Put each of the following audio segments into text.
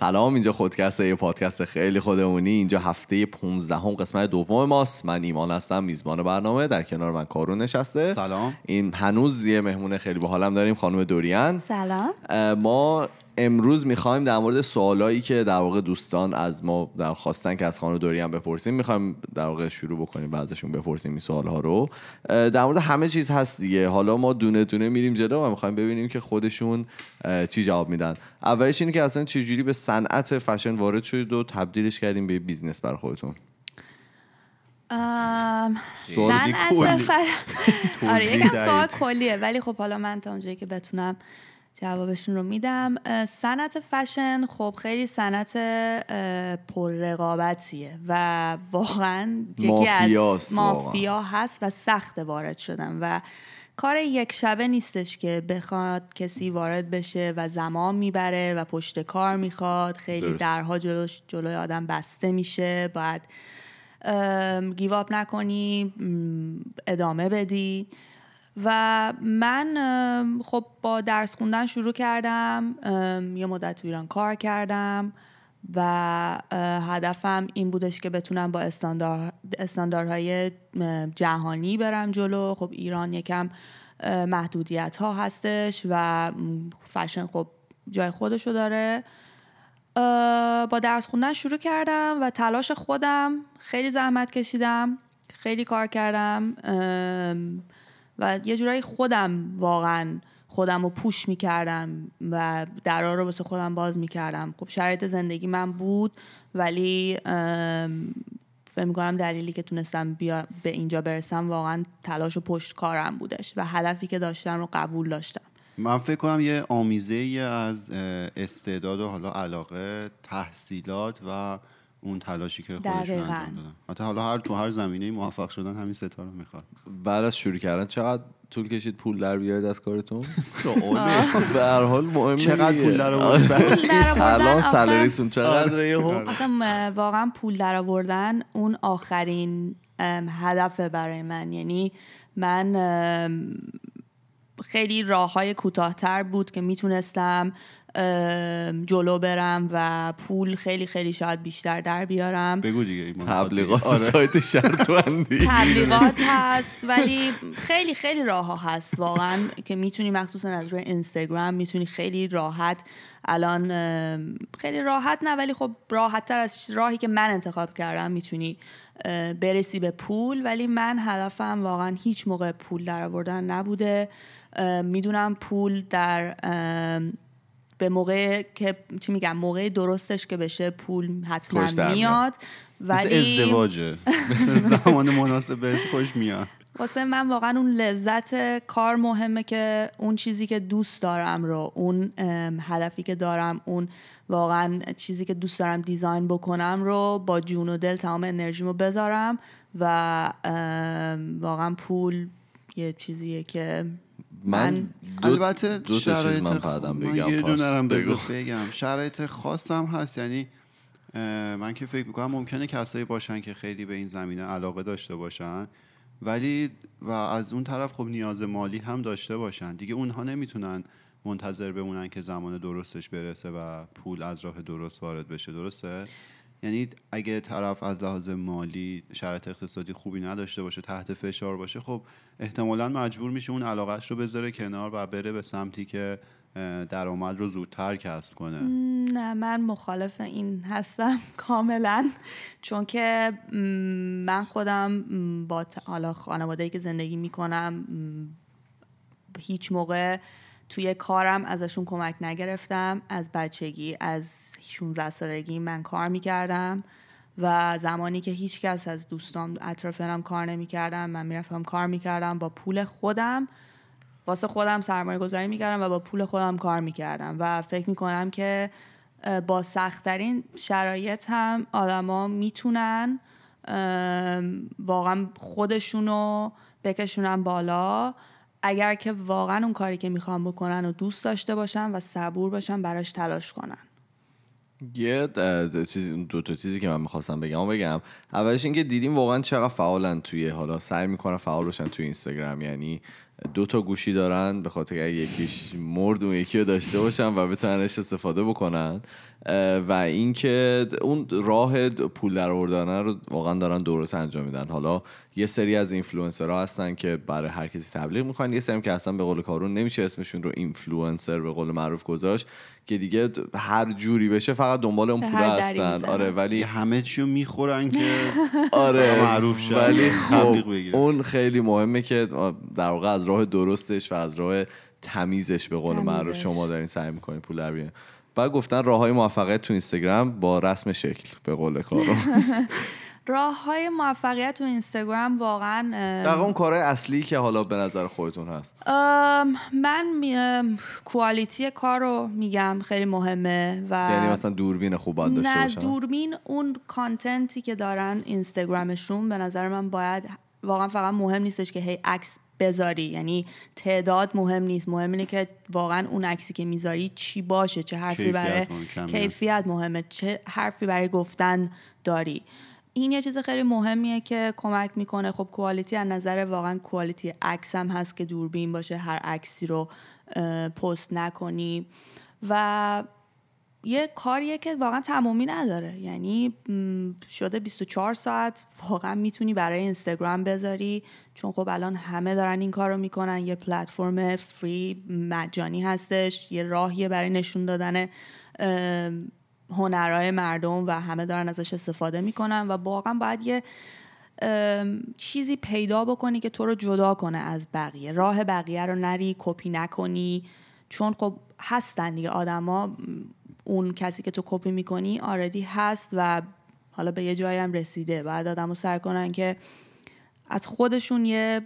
سلام اینجا خودکسته یه پادکست خیلی خودمونی. اینجا هفته 15 هم قسمت دوم ماست. من ایمان هستم میزبان برنامه. در کنار من کارون نشسته. سلام. این هنوز یه مهمون خیلی باحالم داریم خانم دوریان. سلام. ما امروز می‌خوایم در مورد سوالایی که در واقع دوستان از ما در خواستن که از خانم دوریان بپرسیم می‌خوایم در واقع شروع بکنیم بعضشون بپرسیم این سوالها رو. در مورد همه چیز هست دیگه. حالا ما دونه دونه میریم جلو و می‌خوایم ببینیم که خودشون چی جواب میدن. اولش اینه که اصلا چجوری به صنعت فشن وارد شدید و تبدیلش کردید به business برای خودتون؟ صنعت. ف... آره یکم سوال. کلیه. ولی خب حالا من تا اونجایی که بتونم جوابشون رو میدم صنعت فشن خب خیلی صنعت پر رقابتیه و واقعا یکی از واقعا. مافیا هست و سخت وارد شدن و کار یک شبه نیستش که بخواد کسی وارد بشه و زمان می‌بره و پشت کار می‌خواد خیلی درست. درها جلوش جلوی آدم بسته میشه باید گیواب نکنی ادامه بدی و من خب با درس خوندن شروع کردم. یه مدت تو ایران کار کردم و هدفم این بودش که بتونم با استاندار استانداردهای جهانی برم جلو. خب ایران یکم محدودیت ها هستش و فشن خب جای خودشو داره. با درس خوندن شروع کردم و تلاش خودم خیلی زحمت کشیدم خیلی کار کردم. و یه جورایی خودم واقعا خودم رو پوش می‌کردم و درا رو واسه خودم باز می‌کردم. خب شرایط زندگی من بود ولی فکر می‌کنم دلیلی که تونستم بیا به اینجا برسم واقعا تلاش و پشت کارم بودش و هدفی که داشتم رو قبول داشتم. من فکر کنم یه آمیزه از استعداد و حالا علاقه تحصیلات و اون تلاشی که خودشون. انجام دادن. حتی حالا هر تو هر زمینه موفق شدن همین ستا رو می‌خواد. بعد از شروع کردن چقدر طول کشید پول در بیارید از کارتون؟ سواله. به هر حال مهمه چقدر. پول در آوردن؟ درآوردن الان سالریتون یهو آخه م- واقعا پول درآوردن اون آخرین ام، هدفه برای من. یعنی من خیلی راه های کوتاهتر بود که می‌تونستم جلو برم و پول خیلی خیلی شاید بیشتر در بیارم بگو دیگه. تبلیغات آره. سایت شرط بندی تبلیغات هست ولی خیلی خیلی راه ها هست واقعا که می‌تونی مخصوصا از روی اینستاگرام می‌تونی خیلی راحت الان خیلی راحت نه ولی خب راحت تر از راهی که من انتخاب کردم می‌تونی برسی به پول ولی من هدفم واقعا هیچ موقع پول در آوردن نبوده می‌دونم پول در به موقع که چی میگم موقع درستش که بشه پول حتما میاد. ولی ازدواجه. زمان مناسب برسی خوش میاد. واسه من واقعا اون لذت کار مهمه که اون چیزی که دوست دارم رو اون هدفی که دارم اون واقعا چیزی که دوست دارم دیزاین بکنم رو با جون و دل تمام انرژیمو بذارم و واقعا پول یه چیزیه که من دو, البته دو تا شرایط چیز من بعدم من بگم یه. دونه بگو. بگم شرایط خاصم هست یعنی من که فکر می‌کنم ممکنه کسایی باشن که خیلی به این زمینه علاقه داشته باشن ولی و از اون طرف خب نیاز مالی هم داشته باشن دیگه اونها نمی‌تونن منتظر بمونن که زمان درستش برسه و پول از راه درست وارد بشه درسته یعنی اگه طرف از لحاظ مالی شرایط اقتصادی خوبی نداشته باشه تحت فشار باشه خب احتمالا مجبور میشه اون علاقش رو بذاره کنار و بره به سمتی که درآمد رو زودتر کسب کنه. نه من مخالف این هستم کاملا. چون که من خودم با حالا خانواده‌ای که زندگی می‌کنم هیچ موقع توی کارم ازشون کمک نگرفتم. از بچگی از 16 سالگی من کار می‌کردم و زمانی که هیچ کس از دوستام اطرافم کار نمی‌کردم من می‌رفتم کار می‌کردم با پول خودم واسه خودم سرمایه گذاری می‌کردم و با پول خودم کار می‌کردم. و فکر می‌کنم که با سختترین شرایط هم آدما می‌تونن واقعا خودشونو بکشونن بالا. اگر که واقعا اون کاری که می‌خوان بکنن و دوست داشته باشن و صبور باشن براش تلاش کنن. یه چیز دو تا چیزی که من می‌خواستم بگم بگم. اولش اینکه دیدیم واقعا چقدر فعالن توی حالا سعی می‌کنن فعال باشن توی اینستاگرام یعنی دو تا گوشی دارن به خاطر اگه یکیش مرد اون یکی رو داشته باشن و بتوننش استفاده بکنن. و اینکه اون راه پول در آوردن رو واقعا دارن درست انجام میدن. حالا یه سری از اینفلوئنسرها هستن که برای هر کسی تبلیغ می‌کنن. یه سری که اصلا به قول کارون نمیشه اسمشون رو اینفلوئنسر به قول معروف گذاشت. که دیگه هر جوری بشه فقط دنبال اون پول هستن. آره ولی همه چیو می‌خورن که آره معروف شد ولی خب اون خیلی مهمه که در واقع از راه درستش و از راه تمیزش به قول معروف شما دارین سعی می‌کنین پول در بعد گفتن راه های موفقیت تو اینستاگرام با رسم شکل به قول کارو. راه های موفقیت تو اینستاگرام واقعا در اون کارهای اصلی که حالا به نظر خودتون هست. من کوالیتی کار رو میگم خیلی مهمه و یعنی مثلا دوربین خوب باید داشته نه دوربین اون کانتنتی که دارن اینستاگرامشون به نظر من باید واقعا فقط مهم نیستش که هی عکس بذاری. یعنی تعداد مهم نیست. مهم اینه که واقعا اون عکسی که می‌ذاری چی باشه چه حرفی برای کیفیت مهمه چه حرفی برای گفتن داری. این یه چیز خیلی مهمیه که کمک می‌کنه. خب کوالیتی از نظر واقعا کوالیتی عکس هم هست که دوربین باشه هر عکسی رو پست نکنی. و یه کاریه که واقعا تمومی نداره. یعنی شده 24 ساعت واقعا می‌تونی برای اینستاگرام بذاری. چون خب الان همه دارن این کار رو می‌کنن. یه پلتفرم فری مجانی هستش. یه راهیه برای نشون دادن هنرهای مردم و همه دارن ازش استفاده می‌کنن و واقعا باید یه چیزی پیدا بکنی که تو رو جدا کنه از بقیه. راه بقیه رو نری کپی نکنی. چون خب هستن دیگه آدما. اون کسی که تو کپی می‌کنی آردی هست و حالا به یه جایی هم رسیده. بعد آدم رو کنن که از خودشون یه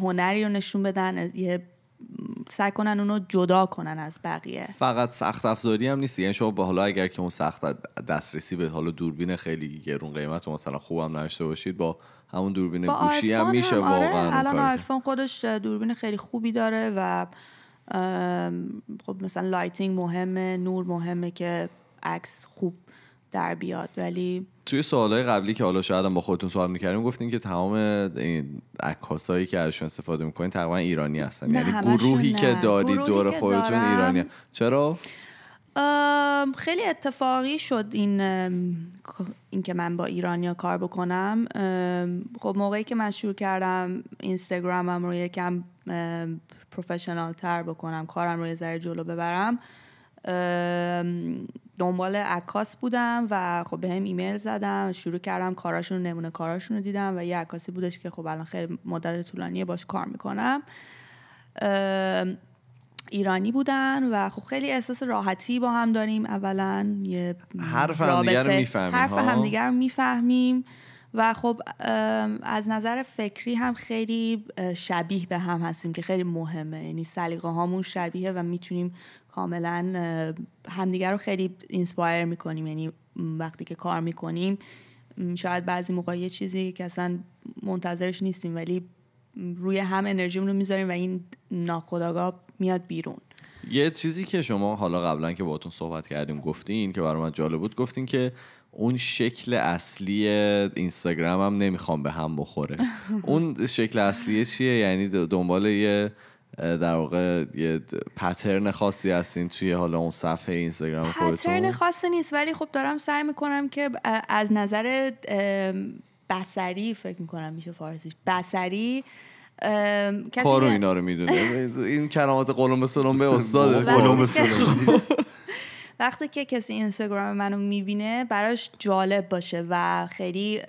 هنری رو نشون بدن یه سعی کنن اونو جدا کنن از بقیه. فقط سخت افزاری هم نیست یعنی شما با حالا اگر که اون سخت دسترسی به حالا دوربین خیلی گرون قیمت و مثلا خوبم نداشته باشید با همون دوربین گوشی هم میشه هم آره. واقعا الان آیفون خودش دوربین خیلی خوبی داره و خب مثلا lighting مهمه نور مهمه که عکس خوب در بیاد. ولی توی سوالای قبلی که حالا شاید با خودتون سوال می‌کردیم گفتیم که تمام این عکاسایی که ازشون استفاده می‌کنین تقریبا ایرانی هستن. یعنی گروهی نه. که دارید دور خودتون ایرانی چرا؟ خیلی اتفاقی شد این این که من با ایرانیا کار بکنم. خب موقعی که من شروع کردم اینستاگرامم رو یکم پروفشنال تر بکنم کارم رو یه ذره جلو ببرم. دنبال عکاس بودم و خب به هم ایمیل زدم شروع کردم کاراشون نمونه کاراشون رو دیدم و یه عکاسی بودش که خب الان خیلی مدت طولانیه باش کار می‌کنم. ایرانی بودن و خب خیلی احساس راحتی با هم داریم اولا. یه حرف همدیگر رو می‌فهمیم حرف همدیگر رو می‌فهمیم و خب از نظر فکری هم خیلی شبیه به هم هستیم که خیلی مهمه. یعنی سلیقه هامون شبیه و می‌تونیم کاملا همدیگر رو خیلی inspire می‌کنیم. یعنی وقتی که کار می‌کنیم شاید بعضی موقع یه چیزی که اصلا منتظرش نیستیم ولی روی هم انرژیمون رو می‌ذاریم و این ناخداگاه میاد بیرون. یه چیزی که شما حالا قبلا که باتون صحبت کردیم گفتین که برای من جالب بود گفتین که اون شکل اصلی اینستاگرام هم نمی‌خوام به هم بخوره. اون شکل اصلی چیه؟ یعنی دنبال یه در واقع یه پترن خاصی هستین توی حالا اون صفحه اینستاگرام خودتون؟ پترن خاصی نیست ولی خب دارم سعی می‌کنم که از نظر بسری فکر می‌کنم میشه فارسیش. بسری کارو اینا رو می‌دونه. این کلمات قلم سلم به استاد قلم وقتی که کسی اینستاگرام منو می‌بینه براش جالب باشه و خیلی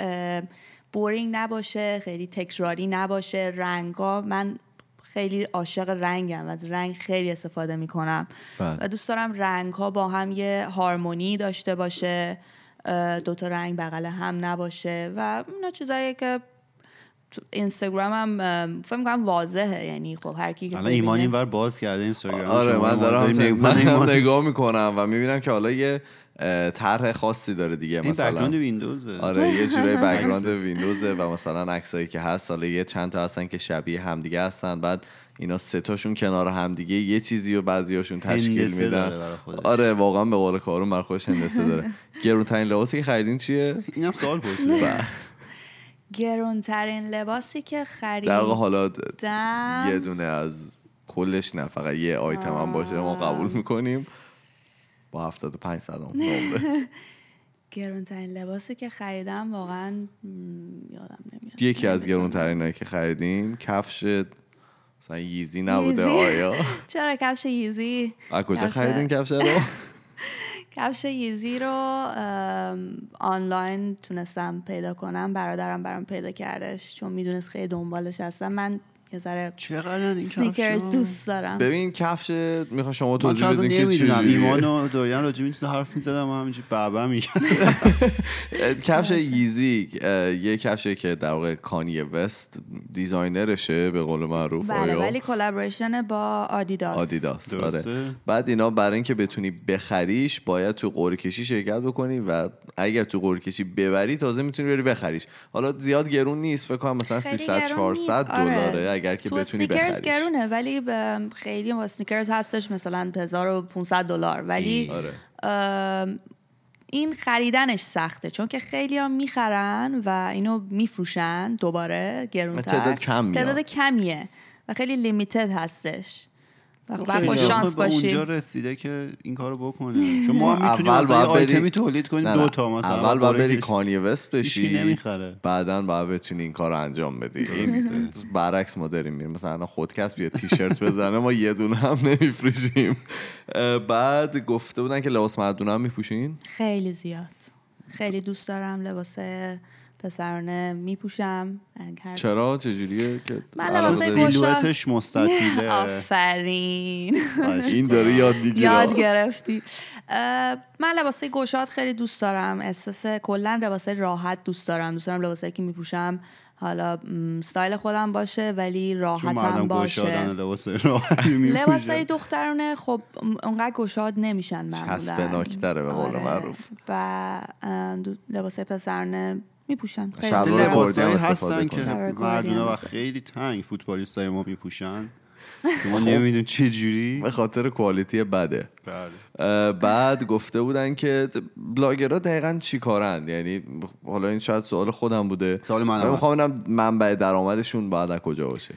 بورینگ نباشه خیلی تکراری نباشه رنگا من خیلی عاشق رنگم از رنگ خیلی استفاده می‌کنم. بله. و دوست دارم رنگ ها با هم یه هارمونی داشته باشه دوتا رنگ بغل هم نباشه و اینا چیزایی که اینستاگرام هم فکر می‌کنم واضحه. یعنی خب هر کی که الان ایمان اینور باز کرده اینستاگرام آره من دارم من نگاه می‌کنم و می‌بینم که حالا یه طرح خاصی داره دیگه. این مثلا بک‌گراند ویندوزه آره یه جورای بک‌گراند ویندوزه و مثلا عکسایی که هست. حالا یه چند تا هستن که شبیه همدیگه هستن. بعد اینا سه تاشون کنار همدیگه. یه چیزی و بعضیاشون تشکیل میدن. آره واقعا به قول کارون بر خودش هندسه داره. گرون ترین لباسی که خریدین چیه؟ اینم سوال پرسیدم گرونترین لباسی که در واقع حالا خریدم یه دونه از کلش نه فقط یه آیتم هم باشه ما قبول می‌کنیم. با 75 صدم نمره گرونترین لباسی که خریدم واقعا یادم نمیاد. یکی از گرونترینایی که خریدین کفش مثلا ییزی نبوده. آیا؟ چرا کفش ییزی؟ از کجا خریدین کفش رو؟ کفش ییزی رو آنلاین تونستم پیدا کنم. برادرم برام پیدا کردش چون می‌دونست خیلی دنبالش هستم. من یه ذره چقدر این sneakers؟ دوست دارم ببین کفش می‌خوام شما توضیح بدین که نمی‌دونم. ایمان و دوریان راجع به چیزا حرف می‌زدم من همینجوری بابا میگم کفش ییزی اه، یه کفشه که در واقع کانی وست designer شه به قول معروف بله ولی collaboration با آدیداس آدیداس. آره. بعد اینا برای اینکه بتونی بخریش باید تو قرعه کشی شرکت بکنی و اگر تو قرعه کشی ببری تازه می‌تونی بری بخریش حالا زیاد گرون نیست فکر کنم مثلا خیلی 300 گرون 400 نیست. آره. دلاره اگر که تو بتونی سنیکرز گرونه ولی به خیلی با سنیکرز هستش مثلا 1500 دلار. ولی آره. این خریدنش سخته چون که خیلی ها می‌خرن و اینو میفروشن دوباره گرونتر. تعداد کم. تعداد کمیه و خیلی لیمیتد هستش. و خیلی خوش آخه شانس به اونجا باشی رسیده که این کارو بکنه. چون ما هم می‌تونیم اول باید بری- آیتمی تولید کنیم دو. تا مثلا. اول باید بری. کانی وست بشی نمی‌خره. بعدا باید بتونی این کار رو انجام بدی. این برعکس ما داریم میریم. مثلا خودکس بیا تیشرت بزنه ما یه دونه هم نمیفروشیم. بعد گفته بودن که لباس مردونه هم میپوشین؟ خیلی زیاد. خیلی دوست دارم لباس پسرانه میپوشم. چرا؟ چجوریه که من لباسای؟ گوش- سیلویتش مستطیله. آفرین. این داره یاد می‌گیره یاد گرفتی. من لباسه گشاد خیلی دوست دارم. احساس کلا لباسه راحت دوست دارم. دوست دارم لباسایی که میپوشم. حالا م، استایل خودم باشه ولی راحتم مردم گشادن باشه لباس لباسای دخترانه خب اونقدر گشاد نمیشن معمولا. چسبناک‌تره به قول آره. معروف. و لباسای پسرانه میپوشم خیلی. شلوار لباسایی هستن. که مردونه و. خیلی تنگ فوتبالیستای ما میپوشن. که خب. ما نمی‌دونیم چه جوری؟ به خاطر quality بده. بله. بعد گفته بودن که بلاگرها دقیقا چی کارن یعنی حالا این شاید سوال خودم بوده. سوال منم من می‌خوام ببینم منبع درآمدشون باید از کجا باشه.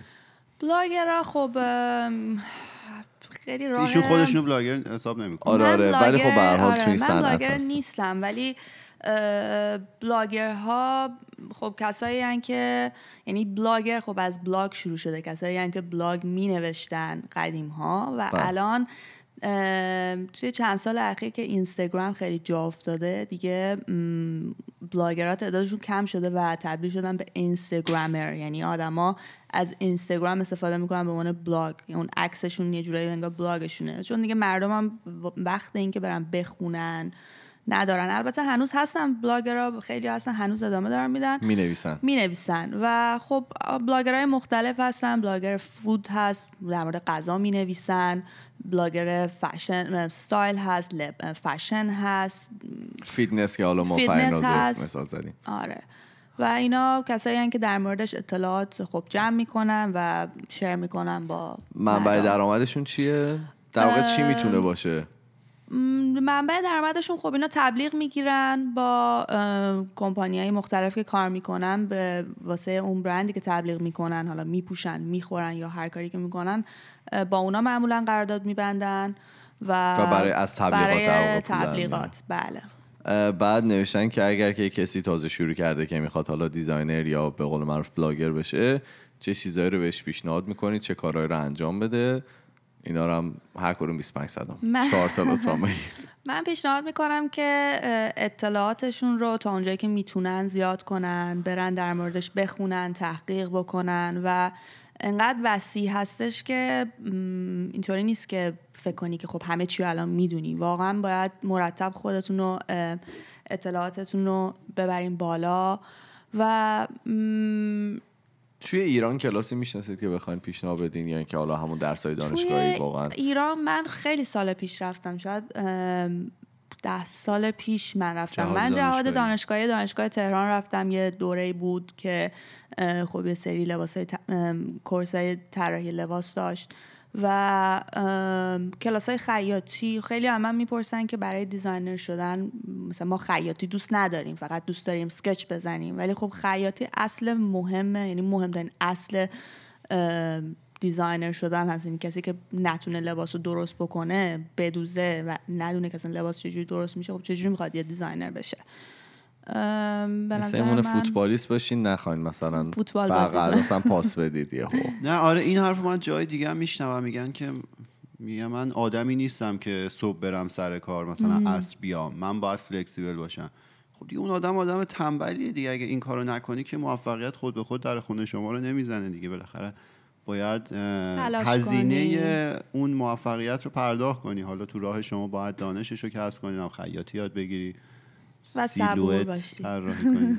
بلاگرها خب خیلی راه ایشون خودشونو بلاگر حساب نمی‌کنه آره من آره ولی خب به هر حال blogger- توی این من صنعت بلاگر هستن. نیستم. ولی بلاگرها خب کسایی هن که یعنی بلاگر خب از بلاگ شروع شده. کسایی هن که بلاگ می نوشتن قدیم ها و بله. الان توی چند سال اخیر که اینستاگرام خیلی جا افتاده دیگه بلاگرها تعدادشون کم شده و تبدیل شدن به Instagrammer. یعنی آدما از اینستاگرام استفاده می‌کنن به عنوان بلاگ. یعنی اون عکسشون یه جورایی انگار بلاگشونه. چون دیگه مردم هم وقت اینکه برن بخونن ندارن. البته هنوز هستن بلاگرها خیلی هستن هنوز ادامه دارن میدن. می نویسن می نویسن و خب بلاگرهای مختلف هستن. blogger food هست در مورد غذا می نویسن blogger fashion style هست لب فشن هست. فیتنس که حالا ما فرناز. مثال زدیم. آره. و اینا کسایی هستن که در موردش اطلاعات خب جمع می‌کنن و share می‌کنن با منبع. درآمدشون چیه؟ در واقع چی می‌تونه باشه؟ منبع درآمدشون خب اینا تبلیغ می‌گیرن با کمپانی های مختلف که کار می‌کنن به واسه اون برندی که تبلیغ می‌کنن حالا میپوشن می‌خورن یا هر کاری که می‌کنن با اونا معمولا قرارداد میبندن و, و برای از تبلیغات برای تبلیغات بله. بعد نوشتن که اگر که کسی تازه شروع کرده که می‌خواد حالا designer یا به قول معروف بلاگر بشه چه چیزایی رو بهش پیشنهاد می‌کنید؟ چه کارهایی رو انجام بده؟ اینا رو هم هر کدوم 25 صدم من- چهار تا لطفا. من پیشنهاد می‌کنم که اطلاعاتشون رو تا اونجایی که می‌تونن زیاد کنن برن در موردش بخونن تحقیق بکنن و انقدر وسیع هستش که اینطوری نیست که فکر کنی که خب همه چی رو الان می‌دونی واقعا باید مرتب خودتون رو اطلاعاتتون رو ببرین بالا و توی ایران کلاسی می‌شناسید که بخواین پیشنهاد بدین یا اینکه حالا همون درسای دانشگاهی واقعا؟ ایران من خیلی سال پیش رفتم شاید ده سال پیش من رفتم. جهاد من جهاد دانشگاهی. دانشگاه تهران رفتم. یه دوره بود که خب یه سری لباس کورس طراحی لباس داشت. و کلاس های خیاطی خیلی هم می‌پرسن که برای designer شدن مثلا ما خیاطی دوست نداریم فقط دوست داریم sketch بزنیم. ولی خب خیاطی اصل مهمه یعنی مهمترین اصل designer شدن هست. یعنی کسی که نتونه لباس رو درست بکنه بدوزه و ندونه که اصلا لباس چجوری درست میشه خب چجوری می‌خواد یه designer بشه. مثلا من... فوتبالیست باشین نخواین مثلا فوتبال مثلا پاس بدید یه نه آره این حرف من جای دیگه هم میشنوم. میگن که میگه من آدمی نیستم که صبح برم سر کار مثلا عصر بیام. من باید flexible باشم. خب دیگه اون آدم آدم تنبلیه دیگه. اگه این کارو نکنی که موفقیت خود به خود در خونه شما رو نمی‌زنه دیگه. بالاخره باید هزینه اون موفقیت رو پرداخت کنی. حالا تو راه شما باید دانشش رو کسب کنی خیاطی یاد بگیری. و صبور باشی.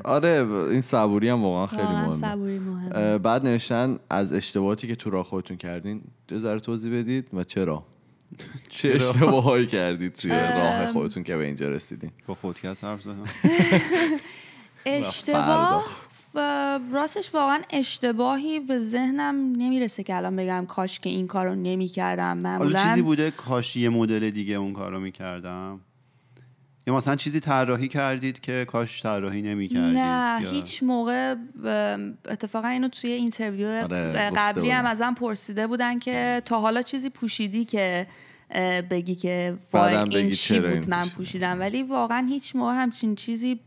آره این صبوری هم واقعا خیلی مهمه. صبوری مهمه. بعد نوشتن از اشتباهاتی که تو راه خودتون کردین دو ذره توضیح بدید و چرا؟ چه اشتباهایی کردید توی راه خودتون که به اینجا رسیدین. با خودکست حرف زدم. اشتباه راستش واقعا اشتباهی به ذهنم نمی‌رسه که الان بگم کاش که این کارو نمی‌کردم. معمولا چیزی بوده کاش یه مدل دیگه اون کارو می‌کردم؟ یا مثلا چیزی طراحی کردید که کاش طراحی نمی‌کردید نه هیچ موقع اتفاقا اینو توی interview آره، قبلی هم ازم پرسیده بودن که تا حالا چیزی پوشیدی که بگی که وای این چی بود من پوشیدم. ولی واقعا هیچ موقع همچین چیزی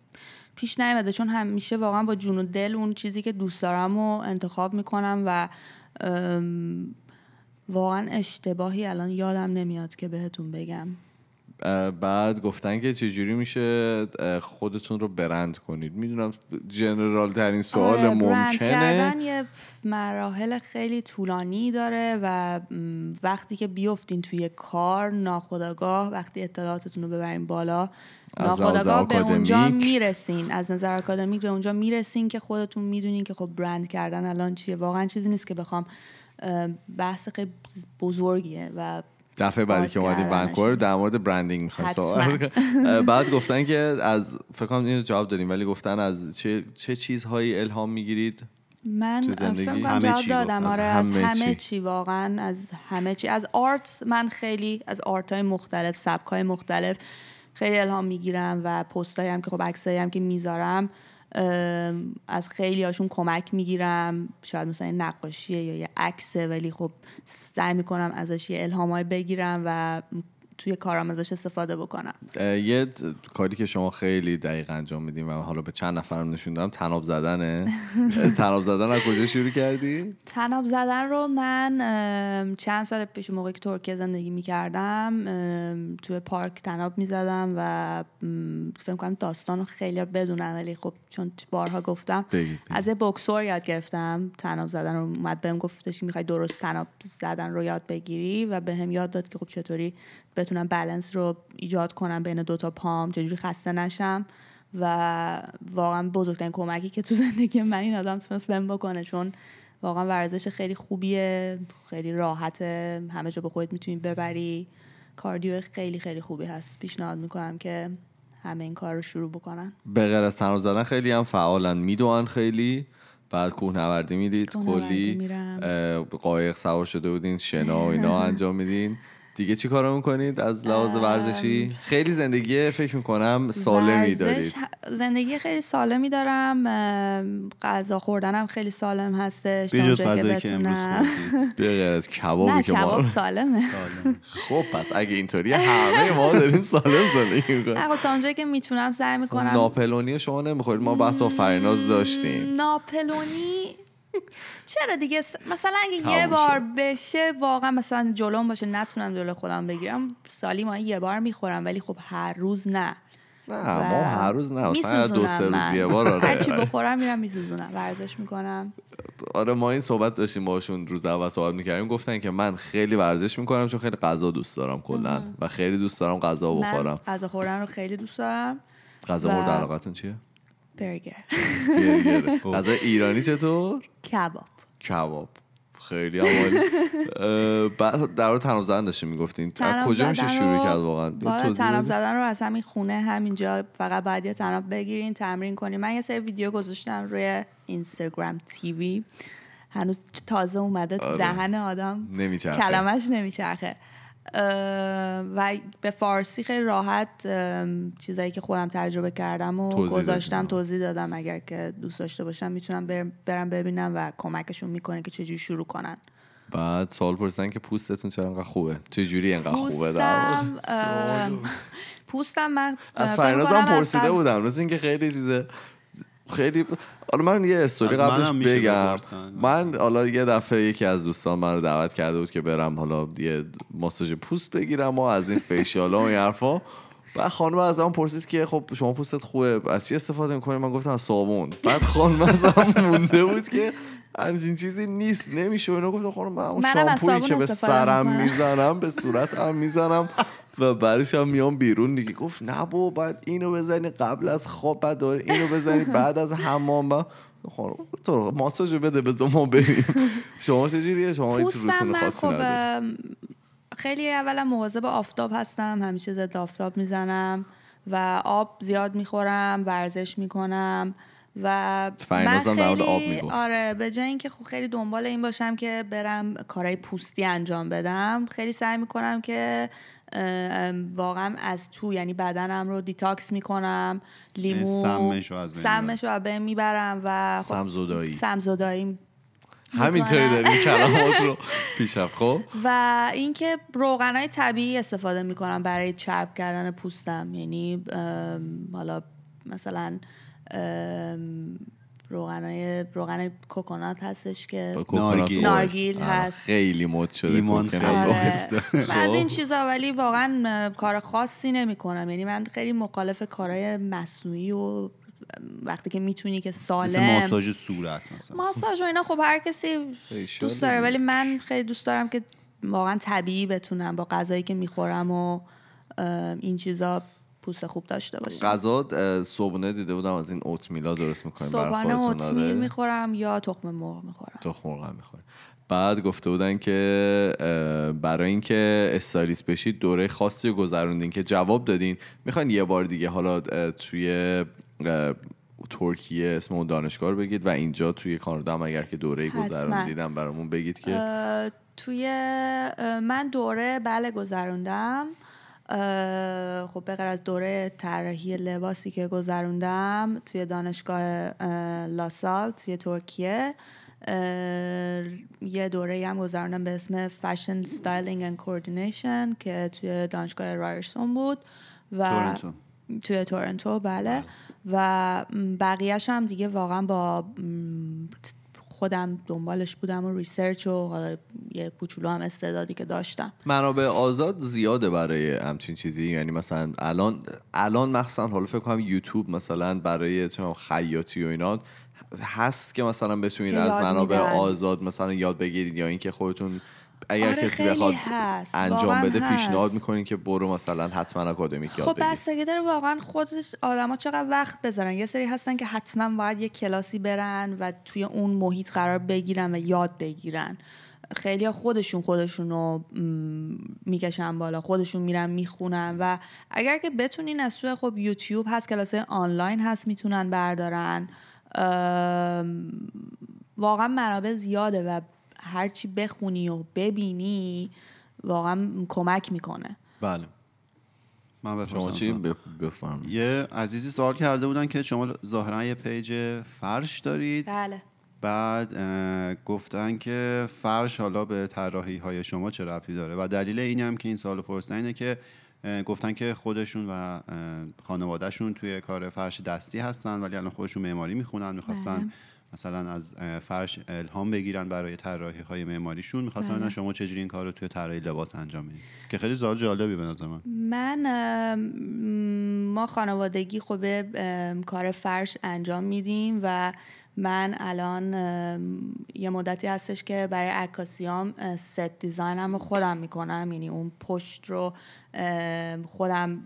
پیش نیومده چون همیشه واقعا با جون و دل اون چیزی که دوست دارم رو انتخاب می‌کنم و واقعا اشتباهی الان یادم نمیاد که بهتون بگم. بعد گفتن که چجوری میشه خودتون رو برند کنید. می‌دونم جنرال ترین سوال آره، ممکنه. برند کردن یه مراحل خیلی طولانی داره و وقتی که بیفتین توی کار ناخداگاه وقتی اطلاعاتتون رو ببرین بالا ناخداگاه به اونجا می‌رسین. از نظر اکادمیک به اونجا می‌رسین که خودتون می‌دونین که خب برند کردن الان چیه. واقعا چیزی نیست که بخوام بحث خیلی بزرگیه و دفعه بعدی که اومدیم ونکوور در مورد برندینگ می‌خوایم بعد گفتن که از فکر کنم اینو جواب دادیم ولی گفتن از چه, چه چیزهایی الهام می‌گیرید من همه چی دادم. آره از همه, چی. واقعا از همه چی. از آرت من خیلی از آرت های مختلف سبک های مختلف خیلی الهام می‌گیرم و پست هم که خب عکسایی هم که می‌ذارم. از خیلی هاشون کمک می‌گیرم. شاید مثلا نقاشیه یا یه عکسه ولی خب سعی می‌کنم ازش یه الهامای بگیرم و توی کارم ازش استفاده بکنم. یه کاری که شما خیلی دقیق انجام میدیم و حالا به چند نفرم نشون دادم تناب زدنه. تناب زدن از کجا شروع کردی؟ تناب زدن رو من چند سال پیش موقعی که ترکیه زندگی می‌کردم توی پارک تناب می‌زدم و فکر کنم داستان رو خیلی بدونم ولی خب چون بارها گفتم از یه بکسور یاد گرفتم. تناب زدن رو اومد بهم گفتش که می‌خوای درست تناب زدن رو یاد بگیری و بهم به یاد داد که خب چطوری بتونم بالانس رو ایجاد کنم بین دوتا پام چجوری خسته نشم و واقعا بزرگترین کمکی که تو زندگی من این آدم تونست بهم بکنه چون واقعا ورزش خیلی خوبیه خیلی راحته همه جا به خودت می‌تونی ببری. کاردیو خیلی خیلی خوبی هست. پیشنهاد می‌کنم که همه این کار رو شروع بکنن. به غیر از تناب زدن خیلی هم فعالن. می‌دونن خیلی. بعد کوهنوردی می‌دید. کلی قایق سوار شده بودین شنا و اینا انجام میدین. دیگه چی کارا می‌کنید از لحاظ ورزشی؟ خیلی زندگی فکر می‌کنم سالمی دارید. زندگی خیلی سالمی دارم غذا خوردنم خیلی سالم هستش جز غذایی که امروز به از کبابی که کباب سالمه. خب پس اگه اینطوری همه ما داریم سالم زندگی می‌کنیم. نه تا اونجایی که می‌تونم سعی می‌کنم. ناپلونی شما نمی‌خورید. ما بحث با فریناز داشتیم. ناپلونی چرا دیگه؟ مثلا اگه یه بار بشه واقعا مثلا جلوم باشه نتونم جلو خودم بگیرم. سالی ما یه بار می‌خورم ولی خب هر روز نه. نه ما هر روز نه مثلا دو سه روز یه بار آره. هرچی بخورم میرم میسوزونم ورزش می‌کنم. آره ما این صحبت داشتیم باشون روز اول صحبت می‌کردیم. گفتن که من خیلی ورزش می‌کنم چون خیلی غذا دوست دارم کلا و خیلی دوست دارم غذا بخورم. غذا خوردن رو خیلی دوست دارم. غذا مورد علاقتون چیه؟ برگر غذا ایرانی چطور؟ کباب. کباب. خیلی عالی. بعد در تناب زدن داشتیم می‌گفتین. کجا میشه شروع کرد واقعا؟ تناب زدن رو از همین خونه همینجا فقط باید یه تناب بگیرین تمرین کنین. من یه سری ویدیو گذاشتم روی اینستاگرام تیوی. هنوز تازه اومده تو آره. دهن آدم. نمیچرخه. کلمش نمیچرخه. و به فارسی خیلی راحت چیزایی که خودم تجربه کردم و توضیح گذاشتم. توضیح دادم. اگر که دوست داشته باشم می‌تونم برم, ببینم و کمکشون می‌کنه که چجوری شروع کنن. بعد سوال پرسیدن که پوستتون چرا انقدر خوبه؟ چه جوری انقدر خوبه؟ در؟ پوستم پوستم من از فکر فرناز می‌کنم هم از پرسیده بودم. مثل اینکه خیلی چیزه خیلی حالا من یه استوری قبلش بگم. من حالا یه دفعه یکی از دوستان من رو دعوت کرده بود که برم حالا یه ماساژ پوست بگیرم و از این فیشیال و این حرفا. بعد خانم از من پرسید که خب شما پوستت خوبه از چی استفاده می‌کنی؟ من گفتم از صابون. بعد خانم از من مونده بود که همچین چیزی نیست نمیشه. و اینا گفتم خانم من اون شامپویی که به سرم. می‌زنم به صورتم می‌زنم. و بعدش هم میام بیرون دیگه. گفت نه بابا بعد اینو بزنی قبل از خواب بعد دوره اینو بزنی بعد از حمام. بعد خانم تو ماساژو بده بذار ما بریم. شما چجوریه شما هیچ من خاصی خب خیلی اولا مواظب آفتاب هستم همیشه ضد آفتاب می‌زنم و آب زیاد می‌خورم ورزش می‌کنم. و من خیلی آب می‌گفت. آره به جای اینکه خب خیلی دنبال این باشم که برم کارهای پوستی انجام بدم خیلی سعی می‌کنم که واقعا از تو یعنی بدنم رو detox می‌کنم لیمو سمش رو از بین سمش رو از بین می‌برم و خب سمزدایی. سمزدایی. همینطوری. داریم کلمات رو پیشرفت خب؟ و اینکه روغن های طبیعی استفاده می‌کنم برای چرب کردن پوستم. یعنی حالا مثلا روغن های روغن کوکونات هستش که نارگیل. نارگیل آره، هست. خیلی مد شده ایمان خیلی. آره. از این خب. چیزا ولی واقعا کار خاصی نمی کنم یعنی من خیلی مخالف کارهای مصنوعی و وقتی که می‌تونی که مثل سالم ماساژ صورت مثلا ماساژ و اینا خب هر کسی دوست داره. ولی من خیلی دوست دارم که واقعا طبیعی بتونم با غذایی که می‌خورم و این چیزا پوست خوب داشته باشم. غذا صبحونه دیده بودم از این اوت میلا درست می‌کنیم. صبحانه خودتون اوتمیل آره. می‌خورم یا تخم مرغ می‌خورم. تخم مرغ هم می‌خوره بعد گفته بودن که برای اینکه استایلیست بشید دوره خاصی رو گذروندین که جواب دادین. می‌خواین یه بار دیگه حالا توی ترکیه اسم اون دانشگاه رو بگید و اینجا توی کانادا هم اگر که دوره. گذروندیدم برامون بگید که توی من دوره بله گذروندم. خب به غیر از دوره طراحی لباسی که گذروندم توی دانشگاه اه، لاسال توی ترکیه یه دوره هم گذروندم به اسم fashion styling and coordination که توی دانشگاه رایرسون بود و تورنتو. توی تورنتو بله و م، بقیهش هم دیگه واقعا با خودم دنبالش بودم و research و حالا یه کوچولو هم استعدادی که داشتم منابع آزاد زیاده برای همچین چیزی یعنی مثلا الان الان مخصوصا حالا فکر کنم یوتیوب مثلا برای خیاطی و اینا هست که مثلا بتونید از منابع. آزاد مثلا یاد بگیرید یا اینکه خودتون اگر آره، کسی بخواد هست. انجام بده هست. پیشنهاد می‌کنین که برو مثلا حتما آکادمیک یاد خب بستگی داره واقعا خودش آدما چقدر وقت بذارن یه سری هستن که حتما باید یه کلاسی برن و توی اون محیط قرار بگیرن و یاد بگیرن خیلی خودشون خودشون رو می‌کشن بالا خودشون میرن می‌خونن و اگر که بتونین از توی خب یوتیوب هست کلاس آنلاین هست می‌تونن بردارن واقعا منابع زیاده و هرچی بخونی و ببینی واقعا کمک می‌کنه. بله. من شما چی بفرمایید. یه عزیزی سوال کرده بودن که شما ظاهرا یه پیج فرش دارید. بله. بعد گفتن که فرش حالا به طراحی های شما چه ربطی داره؟ و دلیل این هم که این سوال پرسیدن اینه که گفتن که خودشون و خانوادهشون توی کار فرش دستی هستن ولی الان خودشون معماری می‌خونن می‌خواستن بله. مثلا از فرش الهام بگیرن برای طراحی های معماریشون. می‌خواستن بله. شما چجوری این کار رو توی طراحی لباس انجام می‌دید. که خیلی سوال جالبی به نظر من. من ما خانوادگی خب ام، کار فرش انجام میدیم و من الان یه مدتی هستش که برای عکاسیام set design م رو خودم می‌کنم. یعنی اون پشت رو خودم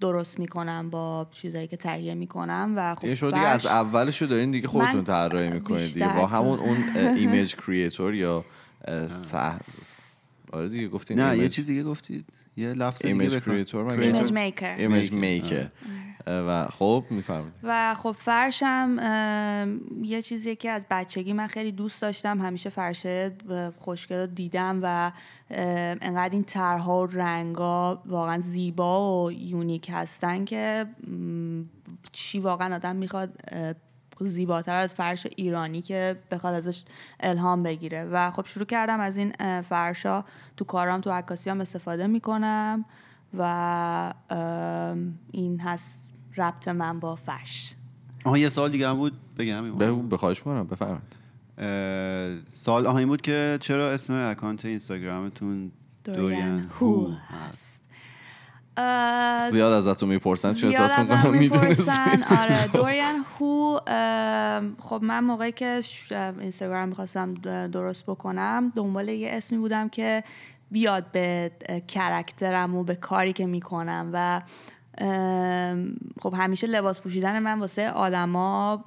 درست می‌کنم با چیزایی که تهیه می‌کنم و خب شما دیگه از اولش رو دارین دیگه خودتون طراحی می‌کنید دیگه. با همون اون image creator یا آره دیگه گفتین نه یه image چیز دیگه گفتید. یه لفظ دیگه image مگه image maker image Maker. maker و خب می‌فهمید و خب فرشم یه چیزی که از بچگی من خیلی دوست داشتم همیشه فرشه خوشگل دیدم و انقدر این طرها و رنگا واقعا زیبا و unique هستن که چی واقعا آدم می‌خواد زیباتر از فرش ایرانی که بخواد ازش الهام بگیره. و خب شروع کردم از این فرشا تو کارام تو عکاسیام استفاده می‌کنم و این هست ربط من با فرش. آها یه سال دیگه هم بود. بگم به خواهش کنم بفرمایید. سال آها این بود که چرا اسم اکانت اینستاگرامتون دوریان هو هست. زیاد ازتون می‌پرسن چون زیاد احساس می‌کنم می‌پرسن. آره دوریان هو خب من موقعی که اینستاگرام می‌خواستم درست بکنم دنبال یه اسمی بودم که بیاد به کرکترم و به کاری که می‌کنم و خب همیشه لباس پوشیدن من واسه آدما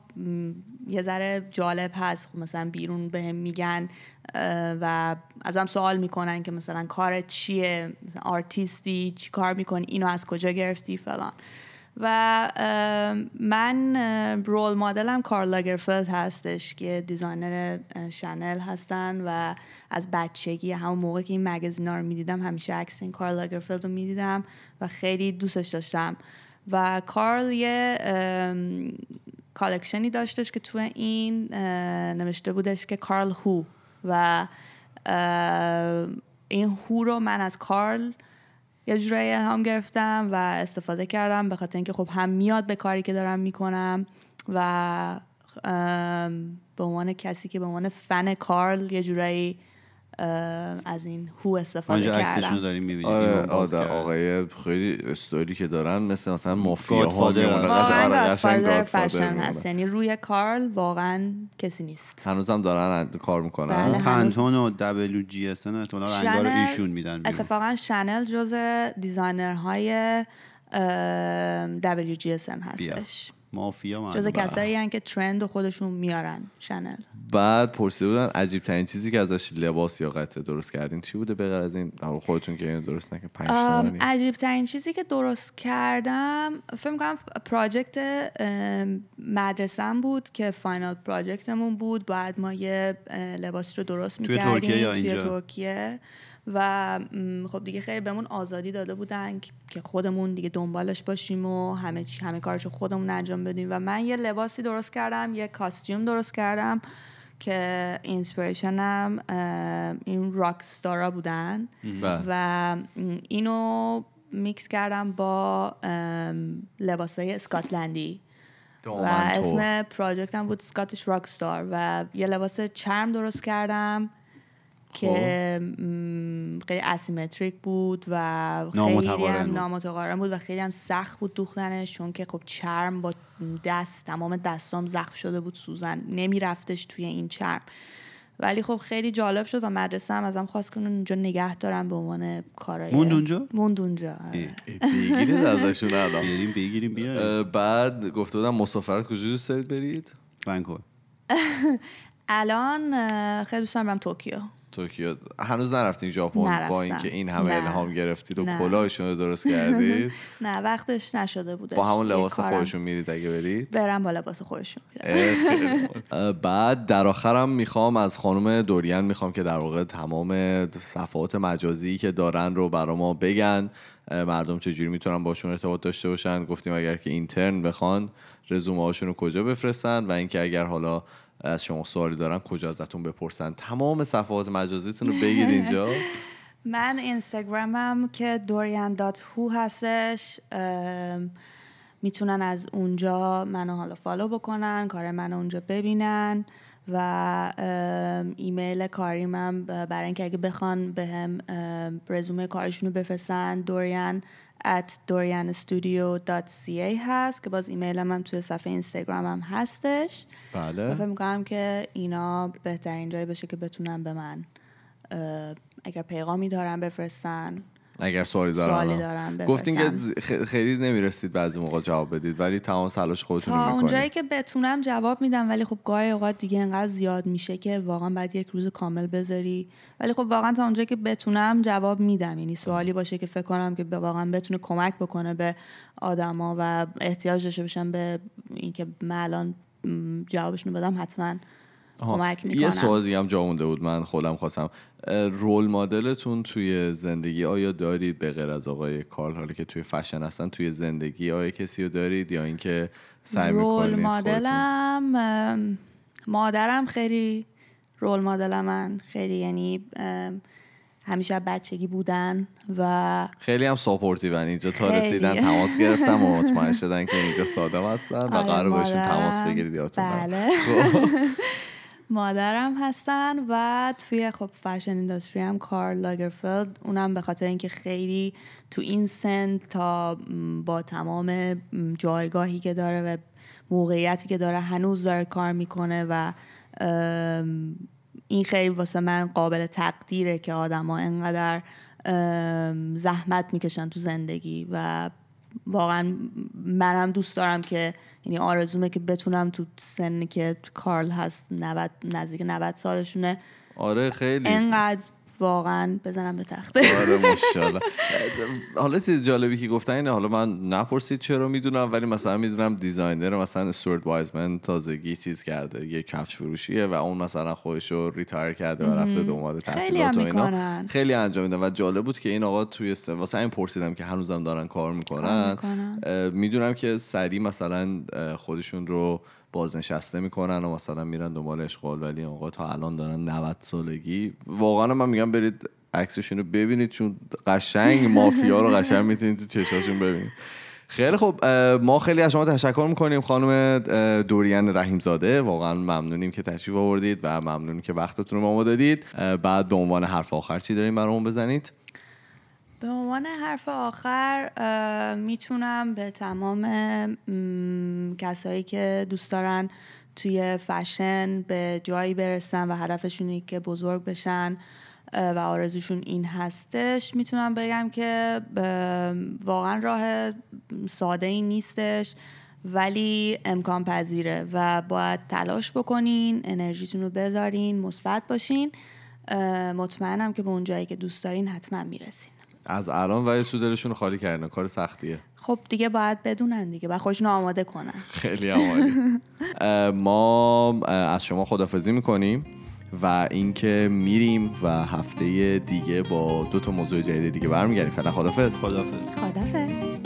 یه ذره جالب هست. خب مثلا بیرون بهم میگن اه، و ازم سوال می‌کنن که مثلا کارت چیه؟ مثلا آرتیستی چی کار می‌کنی؟ اینو از کجا گرفتی؟ فلان. و من role model م کارل لاگرفلد هستش که designer شنل هستن و از بچگی همون موقع که این magazine ا رو می‌دیدم همیشه عکس این کارل لاگرفلد رو می‌دیدم و خیلی دوستش داشتم. و کارل یه collection ی داشتش که تو این نوشته بودش که کارل who و این who رو من از کارل یه جورایی الهام گرفتم و استفاده کردم به خاطر اینکه خب هم میاد به کاری که دارم می‌کنم و به عنوان کسی که به عنوان فن کارل یه جورایی از این هو استفاده آنجا عکسشون کردم داریم می‌بینیم آره آده آقای خیلی استوری که دارن مثل مثلا مافیا ها. واقعا آره، Godfather فشن. هست یعنی روی کارل واقعا کسی نیست هنوزم دارن کار می‌کنن بله. پنتون و دبلو جی اس ان احتمالاً رنگا رو شنل- ایشون میدن. اتفاقا شنل جز designer های WGSN هستش مافیا جز مردم. کسایی هن که trend خودشون میارن. شنل بعد پرسیده بودن عجیب ترین چیزی که ازش لباس یا قطعه درست کردین چی بوده؟ به غیر از این خودتون که اینو درست نکن پنج تومانی. عجیب ترین چیزی که درست کردم فکر می‌کنم project مدرسم بود که final project مون بود. بعد ما یه لباس رو درست توی می‌کردیم ترکیه یا توی اینجا؟ ترکیه. و خب دیگه خیلی بهمون آزادی داده بودن که خودمون دیگه دنبالش باشیم و همه چی همه کارشو خودمون انجام بدیم. و من یه لباسی درست کردم یه costume درست کردم که inspiration م اه، این rock star ا بودن. بله. و اینو میکس کردم با لباسای اسکاتلندی. و. اسم پراجکتم بود سکاتش راک ستار. و یه لباس چرم درست کردم. که م، خیلی اسیمتریک بود و خیلی نامتقارن هم بود. نامتقارن بود و خیلی هم سخت بود دوختنش چون که خب چرم با دست تمام دستام زخم شده بود سوزن نمیرفتش توی این چرم. ولی خب خیلی جالب شد و مدرسه هم ازم خواست که اونجا نگه دارم به عنوان کارای موند اونجا؟ موند اونجا آره. ای، بگیرید ازشون الان. بیاریم بگیریم بیاریم. بعد گفته بودم مسافرت کجا دوست دارید برید؟ ونکوور الان خیلی دوست دارم برم توکیو. توکیو. هنوز نرفتین ژاپن با. اینکه این همه نه. الهام گرفتید و. کلاهشون رو درست کردید؟ نه وقتش نشده بودش با همون لباس. خودشون میرید اگه برید؟ برم با لباس خودشون بعد در آخرم می‌خوام از خانم دوریان می‌خوام که در واقع تمام صفحات مجازی که دارن رو برا ما بگن. مردم چجوری می‌تونن باشون ارتباط داشته باشن؟ گفتیم اگر که intern بخوان رزومه هاشون رو کجا بفرستن؟ و اینکه اگر حالا از شما سوالی دارن کجا ازتون بپرسن. تمام صفحات مجازیتون رو بگید اینجا. من اینستاگرامم که دوریان dot who هستش می‌تونن از اونجا منو حالا follow بکنن کار منو اونجا ببینن و ایمیل کاریمم ب- برای اینکه اگه بخوان به رزومه کارشون رو بفرستن دوریان at dorianstudio.ca هست که باز ایمیلم هم توی صفحه اینستاگرامم هستش. و فکر بله می‌کنم که اینا بهترین جایی بشه که بتونن به من اگر پیغامی دارن بفرستن. اگر سوالی دارن سوالی دارن گفتین که خیلی نمی‌رسید بعضی موقع جواب بدید ولی تمام تلاش خودتون تا رو اونجایی می‌کنید که بتونم جواب میدم ولی خب گاهی اوقات دیگه انقدر زیاد میشه که واقعا بعد یک روز کامل بذاری. ولی خب واقعا تا اونجایی که بتونم جواب میدم. یعنی سوالی باشه که فکر کنم که واقعا بتونه کمک بکنه به آدما و احتیاج داشته باشن به اینکه من الان جوابشون بدم حتما کمک می‌کنم. یه سوال دیگه هم جا مونده بود من خودم خواستم. رول مدلتون توی زندگی آیا دارید؟ به غیر از آقای کارل حالا که توی فشن هستن توی زندگی آیا کسی رو دارید یا اینکه سعی رول می‌کنید مدلم ام، مادرم خیلی role model من خیلی یعنی همیشه بچگی بودن و خیلی هم supportive ان اینجا تا خیلی. رسیدن تماس گرفتم و مطمئن شدن که اینجا ساده هستن و آره، قرار باشون تماس بگیرید یادتون. بله. مادرم هستن و توی خب fashion industry هم کارل لاگرفلد اونم به خاطر اینکه خیلی تو این سن تا با تمام جایگاهی که داره و موقعیتی که داره هنوز داره کار می‌کنه و این خیلی واسه من قابل تقدیره که آدما انقدر ام، زحمت می‌کشن تو زندگی و واقعا منم دوست دارم که یعنی آرزومه که بتونم تو سنی که کارل هست 90 نزدیک 90 سالشونه. آره خیلی. انقدر واقعا بزنم به تخته. آره ماشاءالله. حالا چیز جالبی که گفتن اینه حالا من نپرسید چرا می‌دونم ولی مثلا می‌دونم designer مثلا Stuart Weitzman تازگی چیز کرده یه کفش فروشیه و اون مثلا خودش رو retire کرده و رفته دنبال خیلی تحصیلات هم و اینا. می‌کنن. خیلی انجام میدن. و جالب بود که این آقا توی س... واسه این پرسیدم که هنوزم دارن کار می‌کنن. می‌دونم که سریع مثلا خودشون رو بازنشسته می‌کنن و مثلا میرن دنبال اشغال ولی این آقا تا الان دارن 90 سالگی. واقعا من میگم برید عکسشون رو ببینید چون قشنگ مافیا رو قشنگ می‌تونید تو چشاشون ببینید. خیلی خب ما خیلی از شما تشکر می‌کنیم خانم دوریان رحیمزاده. واقعا ممنونیم که تشریف آوردید و ممنونیم که وقتتون رو ما دادید. بعد به عنوان حرف آخر چی داریم برامون بزنید؟ به عنوان حرف آخر می‌تونم به تمام کسایی که دوست دارن توی فشن به جایی برسن و هدفشونه که بزرگ بشن و آرزوشون این هستش می‌تونم بگم که واقعا راه ساده ای نیستش ولی امکان پذیره و باید تلاش بکنین انرژیتون رو بذارین مثبت باشین. مطمئنم که به اون جایی که دوست دارین حتما می‌رسین. از الان و سودلشون رو خالی کردن. کار سختیه. خب دیگه باید بدونن دیگه. و خودشون آماده کنن. خیلی. اه، ما از شما خدافزی می‌کنیم و اینکه میریم و هفته دیگه با دو تا موضوع جدید دیگه برمیگردیم. فعلا خدافظ خدافظ خدافظ